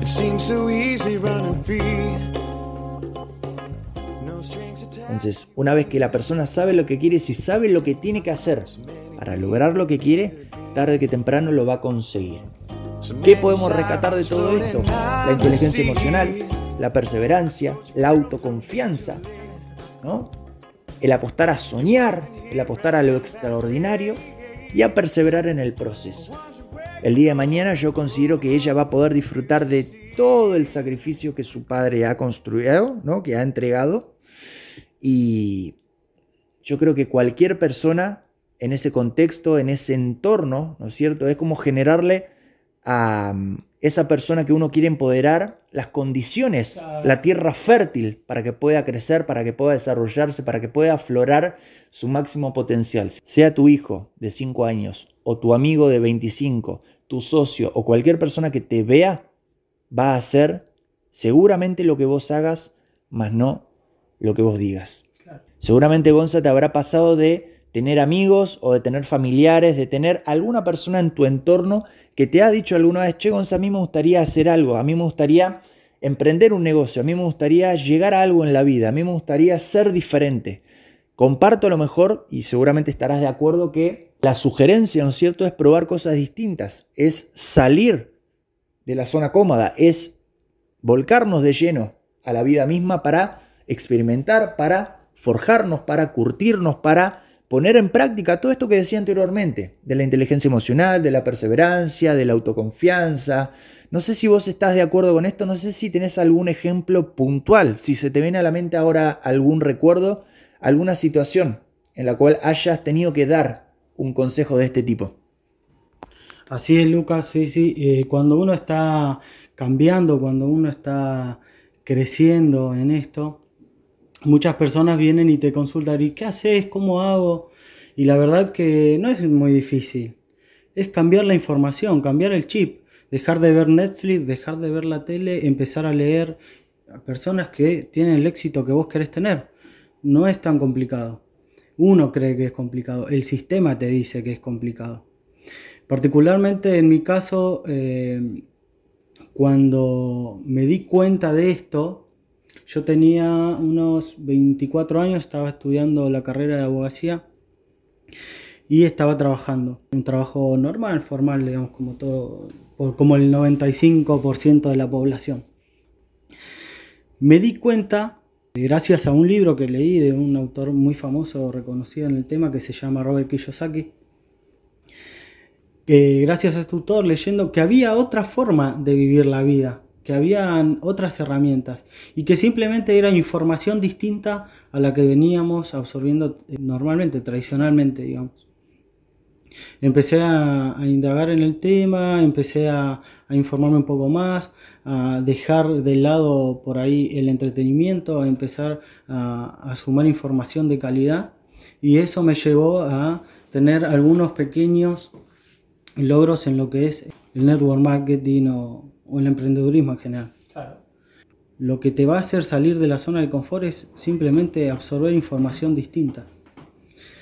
It seems so easy running free. Entonces, una vez que la persona sabe lo que quiere, si sabe lo que tiene que hacer para lograr lo que quiere, tarde que temprano lo va a conseguir. ¿Qué podemos rescatar de todo esto? La inteligencia emocional, la perseverancia, la autoconfianza, ¿no? el apostar a soñar, el apostar a lo extraordinario y a perseverar en el proceso. El día de mañana yo considero que ella va a poder disfrutar de todo el sacrificio que su padre ha construido, ¿no? que ha entregado. Y yo creo que cualquier persona en ese contexto, en ese entorno, ¿no es cierto? Es como generarle a mm, esa persona que uno quiere empoderar las condiciones, la tierra fértil para que pueda crecer, para que pueda desarrollarse, para que pueda aflorar su máximo potencial. Sea tu hijo de 5 años o tu amigo de 25, tu socio o cualquier persona que te vea, va a hacer seguramente lo que vos hagas, más no lo que vos digas. Seguramente Gonza te habrá pasado de tener amigos o de tener familiares, de tener alguna persona en tu entorno que te ha dicho alguna vez, che, Gonza, a mí me gustaría hacer algo, a mí me gustaría emprender un negocio, a mí me gustaría llegar a algo en la vida, a mí me gustaría ser diferente. Comparto a lo mejor, y seguramente estarás de acuerdo, que la sugerencia, ¿no es cierto?, es probar cosas distintas, es salir de la zona cómoda, es volcarnos de lleno a la vida misma para experimentar, para forjarnos, para curtirnos, para poner en práctica todo esto que decía anteriormente, de la inteligencia emocional, de la perseverancia, de la autoconfianza. No sé si vos estás de acuerdo con esto, no sé si tenés algún ejemplo puntual, si se te viene a la mente ahora algún recuerdo, alguna situación en la cual hayas tenido que dar un consejo de este tipo. Así es, Lucas, sí, sí. Eh, cuando uno está cambiando, cuando uno está creciendo en esto, muchas personas vienen y te consultan, ¿y qué haces? ¿Cómo hago? Y la verdad que no es muy difícil. Es cambiar la información, cambiar el chip, dejar de ver Netflix, dejar de ver la tele, empezar a leer a personas que tienen el éxito que vos querés tener. No es tan complicado. Uno cree que es complicado, el sistema te dice que es complicado. Particularmente en mi caso, eh, cuando me di cuenta de esto, yo tenía unos 24 años, estaba estudiando la carrera de abogacía y estaba trabajando. Un trabajo normal, formal, digamos, como todo, como el 95% de la población. Me di cuenta, gracias a un libro que leí de un autor muy famoso, reconocido en el tema, que se llama Robert Kiyosaki, que gracias a este autor leyendo que había otra forma de vivir la vida, que habían otras herramientas y que simplemente era información distinta a la que veníamos absorbiendo eh, normalmente, tradicionalmente, digamos. Empecé a, indagar en el tema, empecé a, informarme un poco más, a dejar de lado por ahí el entretenimiento, a empezar a, a sumar información de calidad y eso me llevó a tener algunos pequeños logros en lo que es el network marketing o, o el emprendedurismo en general. Lo que te va a hacer salir de la zona de confort es simplemente absorber información distinta.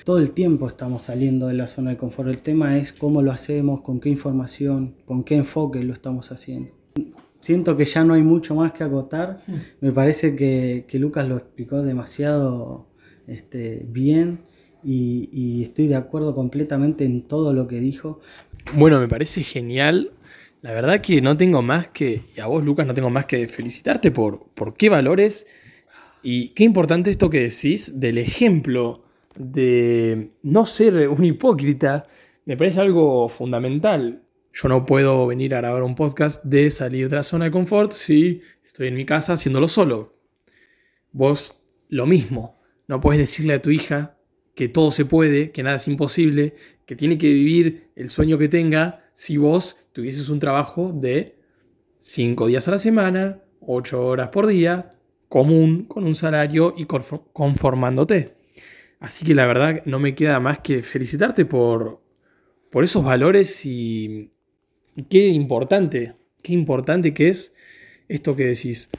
Todo el tiempo estamos saliendo de la zona de confort. El tema es cómo lo hacemos, con qué información, con qué enfoque lo estamos haciendo. Siento que ya no hay mucho más que acotar. Hmm. Me parece que, Lucas lo explicó demasiado este, bien y, y estoy de acuerdo completamente en todo lo que dijo. Bueno, me parece genial la verdad que no tengo más que, y a vos Lucas no tengo más que felicitarte por, por qué valores y qué importante esto que decís del ejemplo de no ser un hipócrita, me parece algo fundamental. Yo no puedo venir a grabar un podcast de salir de la zona de confort si estoy en mi casa haciéndolo solo. Vos lo mismo, no puedes decirle a tu hija que todo se puede, que nada es imposible, que tiene que vivir el sueño que tenga si vos tuvieses un trabajo de 5 días a la semana, 8 horas por día, común, con un salario y conformándote. Así que la verdad no me queda más que felicitarte por, por esos valores y, qué importante, qué importante que es esto que decís.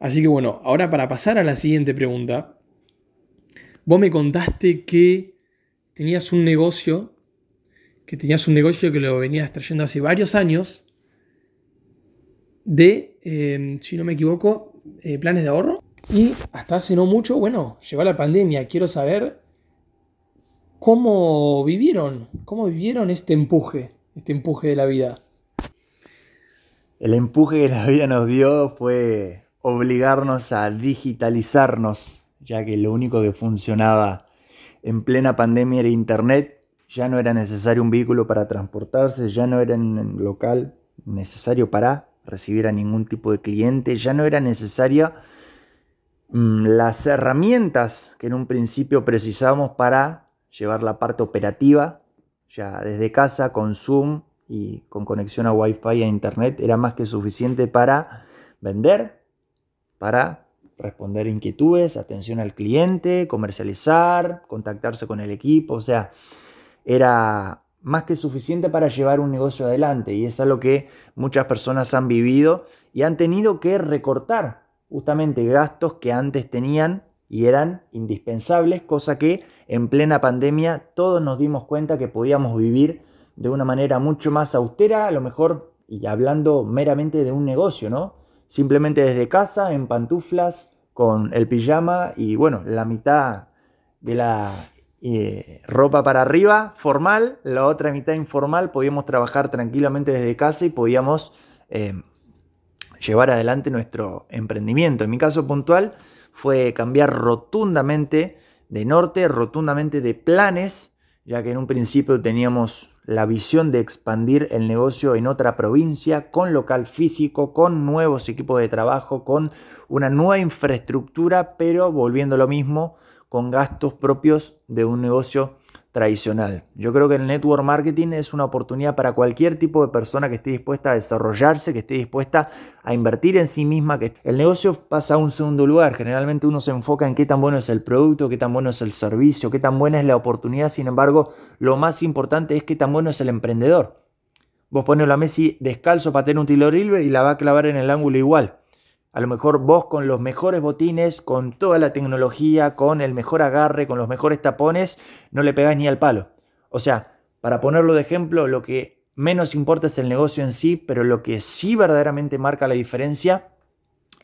Así que bueno, ahora para pasar a la siguiente pregunta, vos me contaste que tenías un negocio que tenías un negocio que lo venías trayendo hace varios años de, em, si no me equivoco, eh, planes de ahorro. Y hasta hace no mucho, bueno, llegó la pandemia. Quiero saber cómo vivieron, cómo vivieron este empuje, este empuje de la vida. El empuje que la vida nos dio fue obligarnos a digitalizarnos, ya que lo único que funcionaba en plena pandemia era Internet. Ya no era necesario un vehículo para transportarse, ya no era un local necesario para recibir a ningún tipo de cliente, ya no era necesaria mm, las herramientas que en un principio precisábamos para llevar la parte operativa, ya desde casa con Zoom y con conexión a Wi-Fi a Internet, era más que suficiente para vender, para responder inquietudes, atención al cliente, comercializar, contactarse con el equipo, o sea, era más que suficiente para llevar un negocio adelante y es algo que muchas personas han vivido y han tenido que recortar justamente gastos que antes tenían y eran indispensables, cosa que en plena pandemia todos nos dimos cuenta que podíamos vivir de una manera mucho más austera, a lo mejor y hablando meramente de un negocio, ¿no? Simplemente desde casa, en pantuflas, con el pijama y bueno, la mitad de la ropa para arriba, formal, la otra mitad informal, podíamos trabajar tranquilamente desde casa y podíamos eh, llevar adelante nuestro emprendimiento. En mi caso puntual fue cambiar rotundamente de norte, rotundamente de planes, ya que en un principio teníamos la visión de expandir el negocio en otra provincia, con local físico, con nuevos equipos de trabajo, con una nueva infraestructura, pero volviendo lo mismo, con gastos propios de un negocio tradicional. Yo creo que el network marketing es una oportunidad para cualquier tipo de persona que esté dispuesta a desarrollarse, que esté dispuesta a invertir en sí misma, que el negocio pasa a un segundo lugar. Generalmente uno se enfoca en qué tan bueno es el producto, qué tan bueno es el servicio, qué tan buena es la oportunidad. Sin embargo, lo más importante es qué tan bueno es el emprendedor. Vos pones a Messi descalzo para tener un tiro River y la va a clavar en el ángulo igual. A lo mejor vos con los mejores botines, con toda la tecnología, con el mejor agarre, con los mejores tapones, no le pegás ni al palo. O sea, para ponerlo de ejemplo, lo que menos importa es el negocio en sí, pero lo que sí verdaderamente marca la diferencia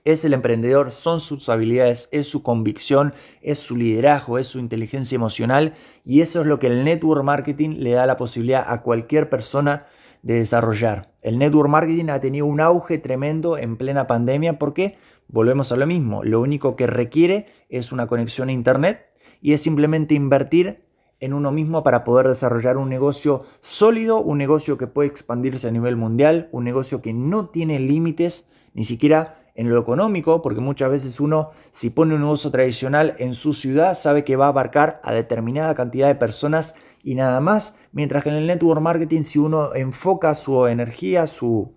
es el emprendedor, son sus habilidades, es su convicción, es su liderazgo, es su inteligencia emocional y eso es lo que el network marketing le da la posibilidad a cualquier persona de desarrollar. El network marketing ha tenido un auge tremendo en plena pandemia. Porque, volvemos a lo mismo, lo único que requiere es una conexión a Internet y es simplemente invertir en uno mismo para poder desarrollar un negocio sólido, un negocio que puede expandirse a nivel mundial, un negocio que no tiene límites, ni siquiera en lo económico, porque muchas veces uno, si pone un negocio tradicional en su ciudad, sabe que va a abarcar a determinada cantidad de personas y nada más, mientras que en el network marketing si uno enfoca su energía, su,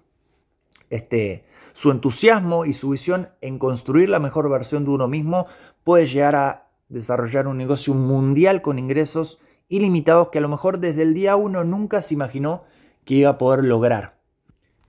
este, su entusiasmo y su visión en construir la mejor versión de uno mismo, puede llegar a desarrollar un negocio mundial con ingresos ilimitados que a lo mejor desde el día uno nunca se imaginó que iba a poder lograr.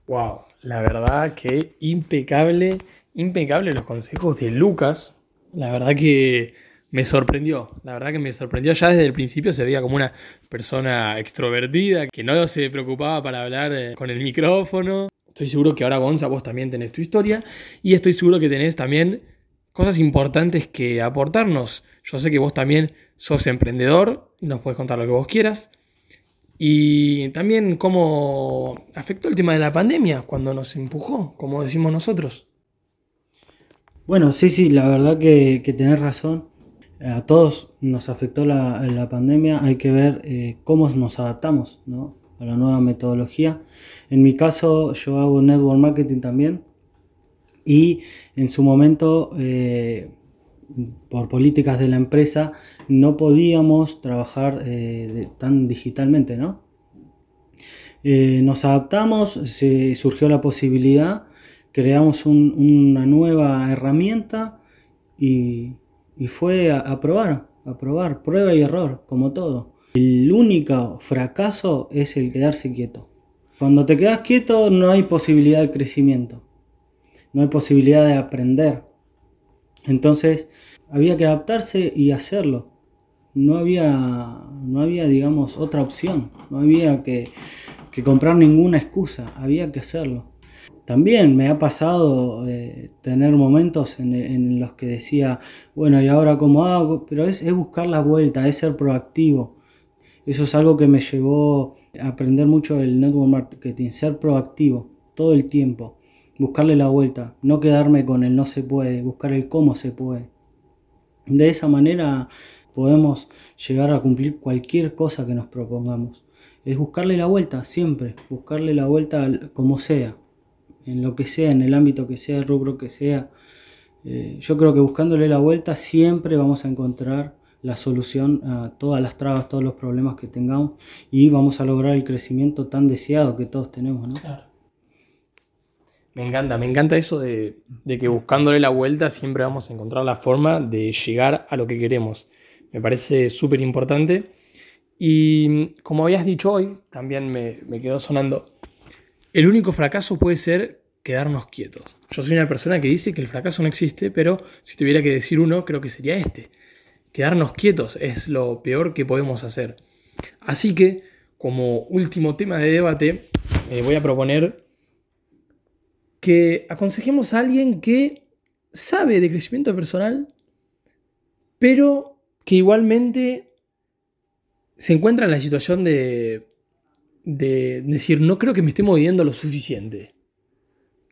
Wow, la verdad que impecable, impecable los consejos de Lucas. La verdad que me sorprendió, la verdad que me sorprendió. Ya desde el principio se veía como una persona extrovertida, que no se preocupaba para hablar eh, con el micrófono. Estoy seguro que ahora, Gonza, vos también tenés tu historia y estoy seguro que tenés también cosas importantes que aportarnos. Yo sé que vos también sos emprendedor nos puedes contar lo que vos quieras. Y también cómo afectó el tema de la pandemia cuando nos empujó, como decimos nosotros. Bueno, sí, sí, la verdad que tenés razón a todos nos afectó la, pandemia, hay que ver eh, cómo nos adaptamos a la nueva metodología. En mi caso yo hago network marketing también y en su momento eh, por políticas de la empresa no podíamos trabajar eh, tan digitalmente, ¿no? nos adaptamos, se surgió la posibilidad, creamos una nueva herramienta y y fue a, probar, a probar, prueba y error, como todo. El único fracaso es el quedarse quieto. Cuando te quedas quieto no hay posibilidad de crecimiento, no hay posibilidad de aprender. Entonces había que adaptarse y hacerlo. no había, no había, digamos, otra opción, no había que, que comprar ninguna excusa, había que hacerlo. También me ha pasado eh, tener momentos en, los que decía, bueno, ¿y ahora cómo hago? Pero es, es buscar la vuelta, es ser proactivo. Eso es algo que me llevó a aprender mucho el network marketing, ser proactivo todo el tiempo, buscarle la vuelta, no quedarme con el no se puede, buscar el cómo se puede. De esa manera podemos llegar a cumplir cualquier cosa que nos propongamos. Es buscarle la vuelta siempre, buscarle la vuelta como sea, en lo que sea, en el ámbito que sea, el rubro que sea. Eh, yo creo que buscándole la vuelta siempre vamos a encontrar la solución a todas las trabas, todos los problemas que tengamos y vamos a lograr el crecimiento tan deseado que todos tenemos. ¿no? Me encanta, me encanta eso de, que buscándole la vuelta siempre vamos a encontrar la forma de llegar a lo que queremos. Me parece súper importante. Y como habías dicho hoy, también me, me quedó sonando, el único fracaso puede ser quedarnos quietos. Yo soy una persona que dice que el fracaso no existe, pero si tuviera que decir uno, creo que sería este. Quedarnos quietos es lo peor que podemos hacer. Así que, como último tema de debate, eh, voy a proponer que aconsejemos a alguien que sabe de crecimiento personal, pero que igualmente se encuentra en la situación de de decir, no creo que me esté moviendo lo suficiente.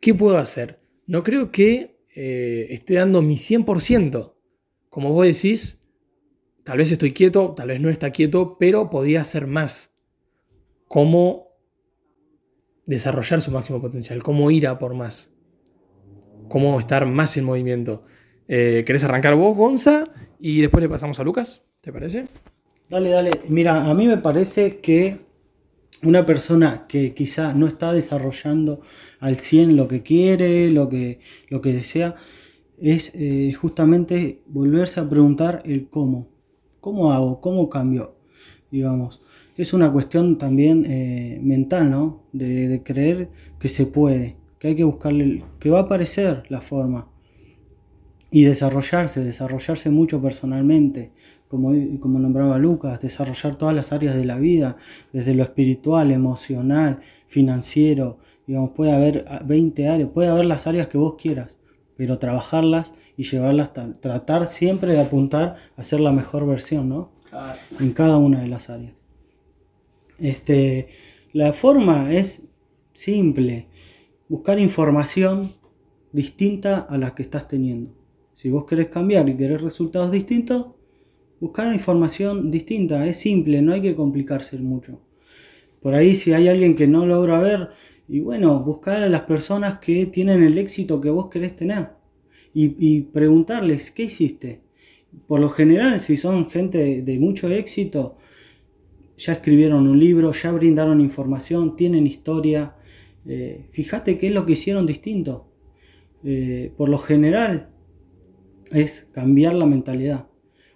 ¿Qué puedo hacer? No creo que eh, esté dando mi 100%. Como vos decís, tal vez estoy quieto, tal vez no está quieto, pero podría hacer más. ¿Cómo desarrollar su máximo potencial? ¿Cómo ir a por más? ¿Cómo estar más en movimiento? Eh, ¿Querés arrancar vos, Gonza? Y después le pasamos a Lucas, ¿te parece? Dale, dale. Mira, a mí me parece que una persona que quizá no está desarrollando al 100 lo que quiere, lo que, lo que desea, es eh, justamente volverse a preguntar el cómo. ¿Cómo hago? ¿Cómo cambio? Digamos. Es una cuestión también eh, mental, ¿no? De, de, creer que se puede, que hay que buscarle, que va a aparecer la forma. Y desarrollarse, desarrollarse mucho personalmente, como, nombraba Lucas, desarrollar todas las áreas de la vida, desde lo espiritual, emocional, financiero, digamos, puede haber 20 áreas, puede haber las áreas que vos quieras, pero trabajarlas y llevarlas, tratar siempre de apuntar a ser la mejor versión, ¿no? En cada una de las áreas. Este, la forma es simple, buscar información distinta a la que estás teniendo. Si vos querés cambiar y querés resultados distintos, buscar información distinta, es simple, no hay que complicarse mucho. Por ahí si hay alguien que no logra ver, y bueno, buscar a las personas que tienen el éxito que vos querés tener y, preguntarles, ¿qué hiciste? Por lo general, si son gente de, mucho éxito, ya escribieron un libro, ya brindaron información, tienen historia. Eh, fíjate qué es lo que hicieron distinto. Eh, por lo general es cambiar la mentalidad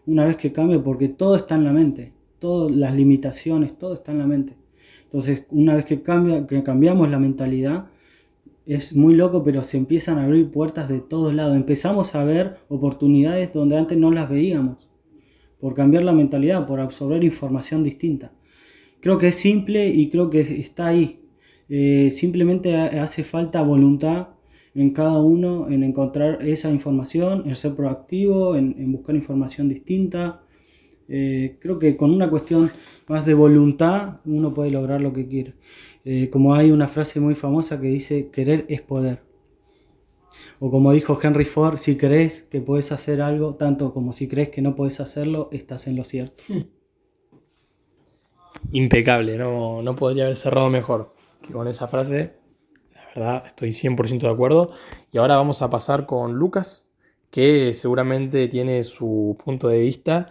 una vez que cambie, porque todo está en la mente, todas las limitaciones, todo está en la mente. Entonces, una vez que, cambia, que cambiamos la mentalidad, es muy loco, pero se empiezan a abrir puertas de todos lados. Empezamos a ver oportunidades donde antes no las veíamos, por cambiar la mentalidad, por absorber información distinta. Creo que es simple y creo que está ahí. Eh, simplemente hace falta voluntad en cada uno, en encontrar esa información, en ser proactivo, en, buscar información distinta. Eh, creo que con una cuestión más de voluntad uno puede lograr lo que quiere. Eh, como hay una frase muy famosa que dice, querer es poder. O como dijo Henry Ford, si crees que puedes hacer algo, tanto como si crees que no puedes hacerlo, estás en lo cierto. Impecable, no, no podría haber cerrado mejor que con esa frase Estoy 100% de acuerdo. Y ahora vamos a pasar con Lucas, que seguramente tiene su punto de vista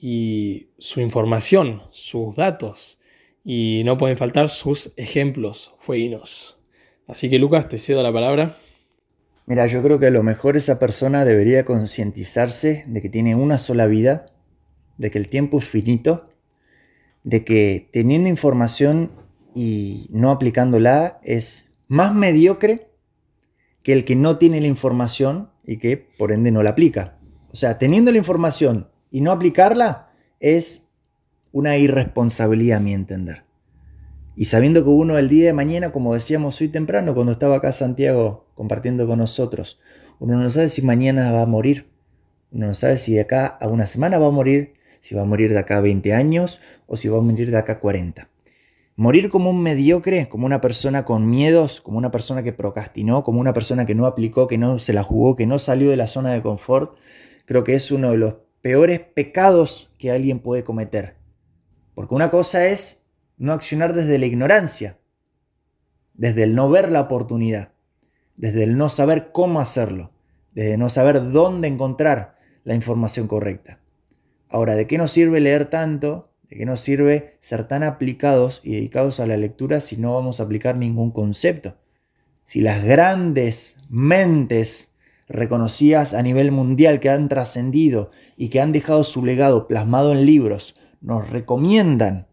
y su información, sus datos. Y no pueden faltar sus ejemplos fueguinos. Así que Lucas, te cedo la palabra. Mira, yo creo que a lo mejor esa persona debería concientizarse de que tiene una sola vida, de que el tiempo es finito, de que teniendo información y no aplicándola es más mediocre que el que no tiene la información y que por ende no la aplica. O sea, teniendo la información y no aplicarla es una irresponsabilidad a mi entender. Y sabiendo que uno el día de mañana, como decíamos hoy temprano, cuando estaba acá Santiago compartiendo con nosotros, uno no sabe si mañana va a morir. Uno no sabe si de acá a una semana va a morir, si va a morir de acá a 20 años o si va a morir de acá a 40. Morir como un mediocre, como una persona con miedos, como una persona que procrastinó, como una persona que no aplicó, que no se la jugó, que no salió de la zona de confort, creo que es uno de los peores pecados que alguien puede cometer. Porque una cosa es no accionar desde la ignorancia, desde el no ver la oportunidad, desde el no saber cómo hacerlo, desde no saber dónde encontrar la información correcta. Ahora, ¿de qué nos sirve leer tanto ¿De qué nos sirve ser tan aplicados y dedicados a la lectura si no vamos a aplicar ningún concepto? Si las grandes mentes reconocidas a nivel mundial que han trascendido y que han dejado su legado plasmado en libros nos recomiendan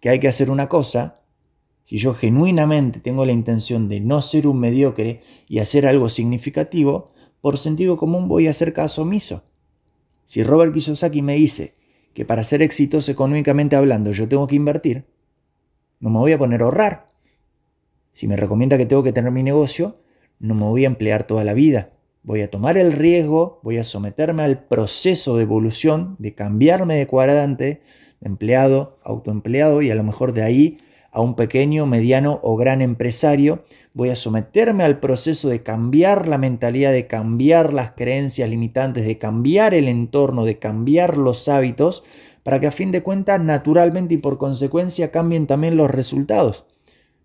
que hay que hacer una cosa, si yo genuinamente tengo la intención de no ser un mediocre y hacer algo significativo, por sentido común voy a hacer caso omiso. Si Robert Kiyosaki me dice que para ser exitoso económicamente hablando yo tengo que invertir, no me voy a poner a ahorrar. Si me recomienda que tengo que tener mi negocio, no me voy a emplear toda la vida. Voy a tomar el riesgo, voy a someterme al proceso de evolución, de cambiarme de cuadrante, de empleado, autoempleado y a lo mejor de ahí a un pequeño, mediano o gran empresario, voy a someterme al proceso de cambiar la mentalidad, de cambiar las creencias limitantes, de cambiar el entorno, de cambiar los hábitos, para que a fin de cuentas naturalmente y por consecuencia cambien también los resultados.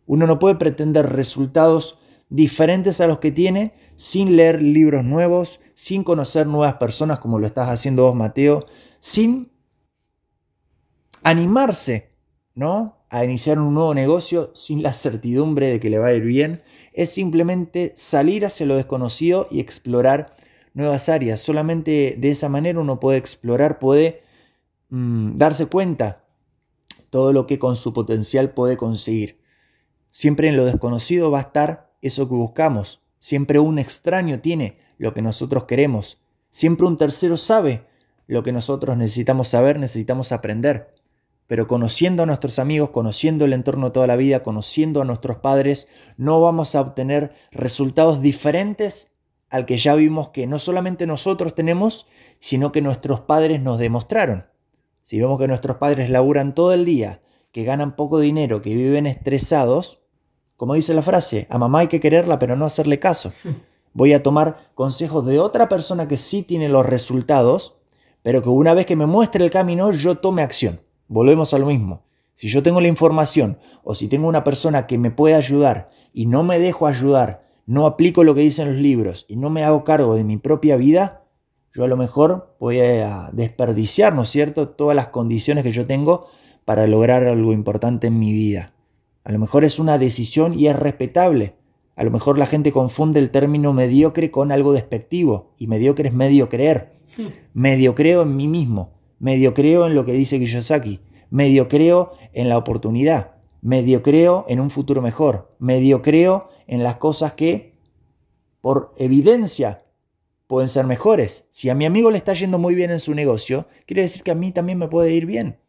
Uno no puede pretender resultados diferentes a los que tiene sin leer libros nuevos, sin conocer nuevas personas como lo estás haciendo vos, Mateo, sin animarse, ¿no? A iniciar un nuevo negocio sin la certidumbre de que le va a ir bien, es simplemente salir hacia lo desconocido y explorar nuevas áreas. Solamente de esa manera uno puede explorar, puede mm, darse cuenta todo lo que con su potencial puede conseguir. Siempre en lo desconocido va a estar eso que buscamos. Siempre un extraño tiene lo que nosotros queremos. Siempre un tercero sabe lo que nosotros necesitamos saber, necesitamos aprender pero conociendo a nuestros amigos, conociendo el entorno toda la vida, conociendo a nuestros padres, no vamos a obtener resultados diferentes al que ya vimos que no solamente nosotros tenemos, sino que nuestros padres nos demostraron. Si vemos que nuestros padres laburan todo el día, que ganan poco dinero, que viven estresados, como dice la frase, a mamá hay que quererla pero no hacerle caso. Voy a tomar consejos de otra persona que sí tiene los resultados, pero que una vez que me muestre el camino yo tome acción. Volvemos a lo mismo. Si yo tengo la información o si tengo una persona que me puede ayudar y no me dejo ayudar, no aplico lo que dicen los libros y no me hago cargo de mi propia vida, yo a lo mejor voy a desperdiciar, ¿no es cierto?, todas las condiciones que yo tengo para lograr algo importante en mi vida. A lo mejor es una decisión y es respetable. A lo mejor la gente confunde el término mediocre con algo despectivo y mediocre es medio creer. Hmm. Medio creo en mí mismo medio creo en lo que dice Kiyosaki, medio creo en la oportunidad, medio creo en un futuro mejor, medio creo en las cosas que por evidencia pueden ser mejores. Si a mi amigo le está yendo muy bien en su negocio, quiere decir que a mí también me puede ir bien.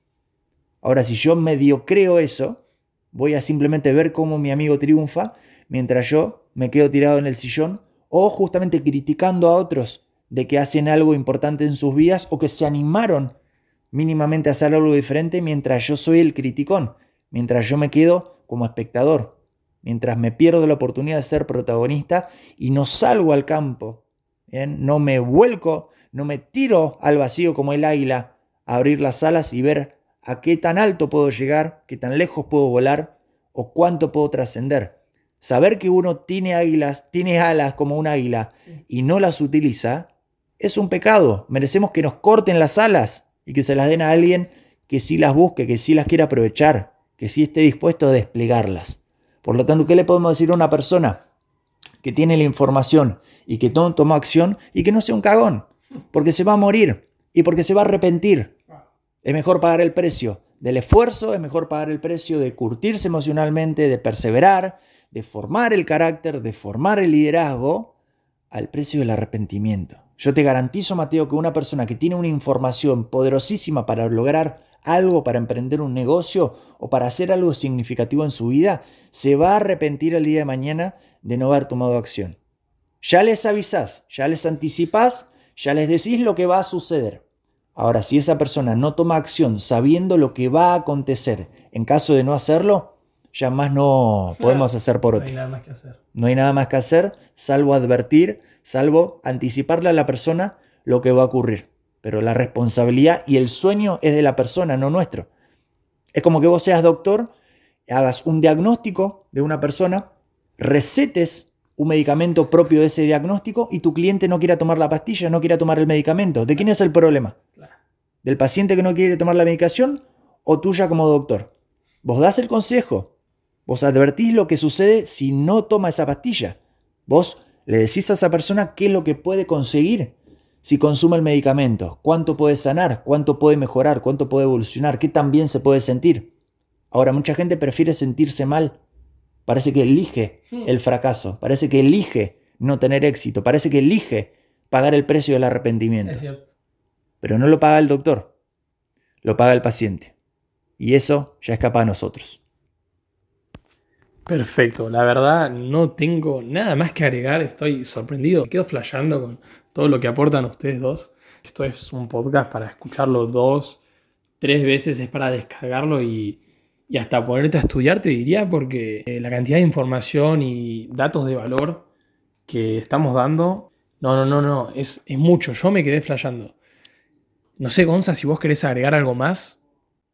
Ahora, si yo medio creo eso, voy a simplemente ver cómo mi amigo triunfa mientras yo me quedo tirado en el sillón o justamente criticando a otros de que hacen algo importante en sus vidas o que se animaron mínimamente hacer algo diferente mientras yo soy el criticón, mientras yo me quedo como espectador, mientras me pierdo la oportunidad de ser protagonista y no salgo al campo, no me vuelco, no me tiro al vacío como el águila a abrir las alas y ver a qué tan alto puedo llegar, qué tan lejos puedo volar o cuánto puedo trascender. Saber que uno tiene águilas, tiene alas como un águila y no las utiliza, es un pecado. Merecemos que nos corten las alas y que se las den a alguien que sí las busque, que sí las quiera aprovechar, que sí esté dispuesto a desplegarlas. Por lo tanto, ¿qué le podemos decir a una persona que tiene la información y que no tomó acción y que no sea un cagón? Porque se va a morir y porque se va a arrepentir. Es mejor pagar el precio del esfuerzo, es mejor pagar el precio de curtirse emocionalmente, de perseverar, de formar el carácter, de formar el liderazgo, al precio del arrepentimiento. Yo te garantizo, Mateo, que una persona que tiene una información poderosísima para lograr algo, para emprender un negocio o para hacer algo significativo en su vida, se va a arrepentir el día de mañana de no haber tomado acción. Ya les avisás, ya les anticipás, ya les decís lo que va a suceder. Ahora, si esa persona no toma acción sabiendo lo que va a acontecer en caso de no hacerlo, ya más no podemos hacer por otro. No hay nada más que hacer. No hay nada más que hacer, salvo advertir, salvo anticiparle a la persona lo que va a ocurrir. Pero la responsabilidad y el sueño es de la persona, no nuestro. Es como que vos seas doctor, hagas un diagnóstico de una persona, recetes un medicamento propio de ese diagnóstico y tu cliente no quiera tomar la pastilla, no quiera tomar el medicamento. ¿De quién es el problema? ¿Del paciente que no quiere tomar la medicación o tuya como doctor? Vos das el consejo, vos advertís lo que sucede si no toma esa pastilla. Vos le decís a esa persona qué es lo que puede conseguir si consume el medicamento, cuánto puede sanar, cuánto puede mejorar, cuánto puede evolucionar, qué tan bien se puede sentir. Ahora, mucha gente prefiere sentirse mal Parece que elige hmm. el fracaso, parece que elige no tener éxito, parece que elige pagar el precio del arrepentimiento. Es cierto. Pero no lo paga el doctor, lo paga el paciente. Y eso ya escapa a nosotros. Perfecto, la verdad no tengo nada más que agregar, estoy sorprendido, quedo flasheando con todo lo que aportan ustedes dos. Esto es un podcast para escucharlo dos, tres veces, es para descargarlo y, y hasta ponerte a estudiar, te diría, porque eh, la cantidad de información y datos de valor que estamos dando, no, no, no, no, es, es mucho. Yo me quedé flayando. No sé, Gonza, si vos querés agregar algo más.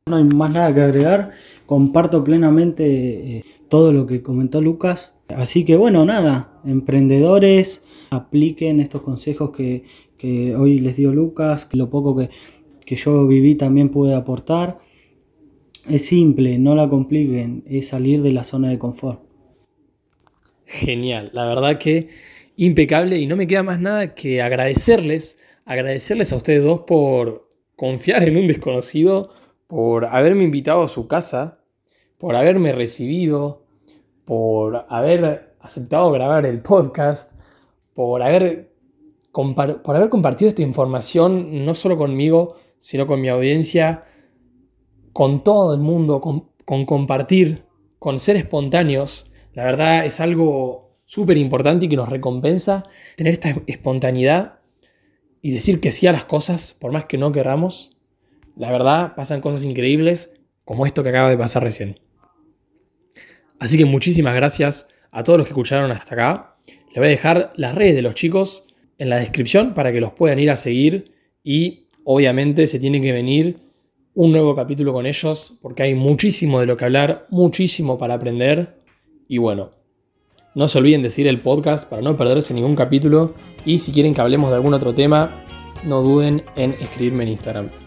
No hay más nada que agregar. Comparto plenamente eh, todo lo que comentó Lucas. Así que bueno, nada, emprendedores, apliquen estos consejos que, hoy les dio Lucas, que lo poco que, que yo viví también pude aportar. Es simple, no la compliquen, es salir de la zona de confort. Genial, la verdad que impecable y no me queda más nada que agradecerles, agradecerles a ustedes dos por confiar en un desconocido, por haberme invitado a su casa, por haberme recibido, por haber aceptado grabar el podcast, por haber, por haber compartido esta información no solo conmigo, sino con mi audiencia con todo el mundo, con, compartir, con ser espontáneos, la verdad es algo súper importante y que nos recompensa tener esta espontaneidad y decir que sí a las cosas, por más que no queramos. La verdad, pasan cosas increíbles como esto que acaba de pasar recién. Así que muchísimas gracias a todos los que escucharon hasta acá. Les voy a dejar las redes de los chicos en la descripción para que los puedan ir a seguir y obviamente se tienen que venir un nuevo capítulo con ellos, porque hay muchísimo de lo que hablar, muchísimo para aprender. Y bueno, no se olviden de seguir el podcast para no perderse ningún capítulo. Y si quieren que hablemos de algún otro tema, no duden en escribirme en Instagram.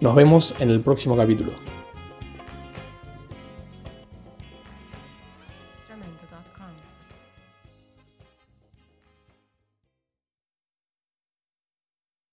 Nos vemos en el próximo capítulo.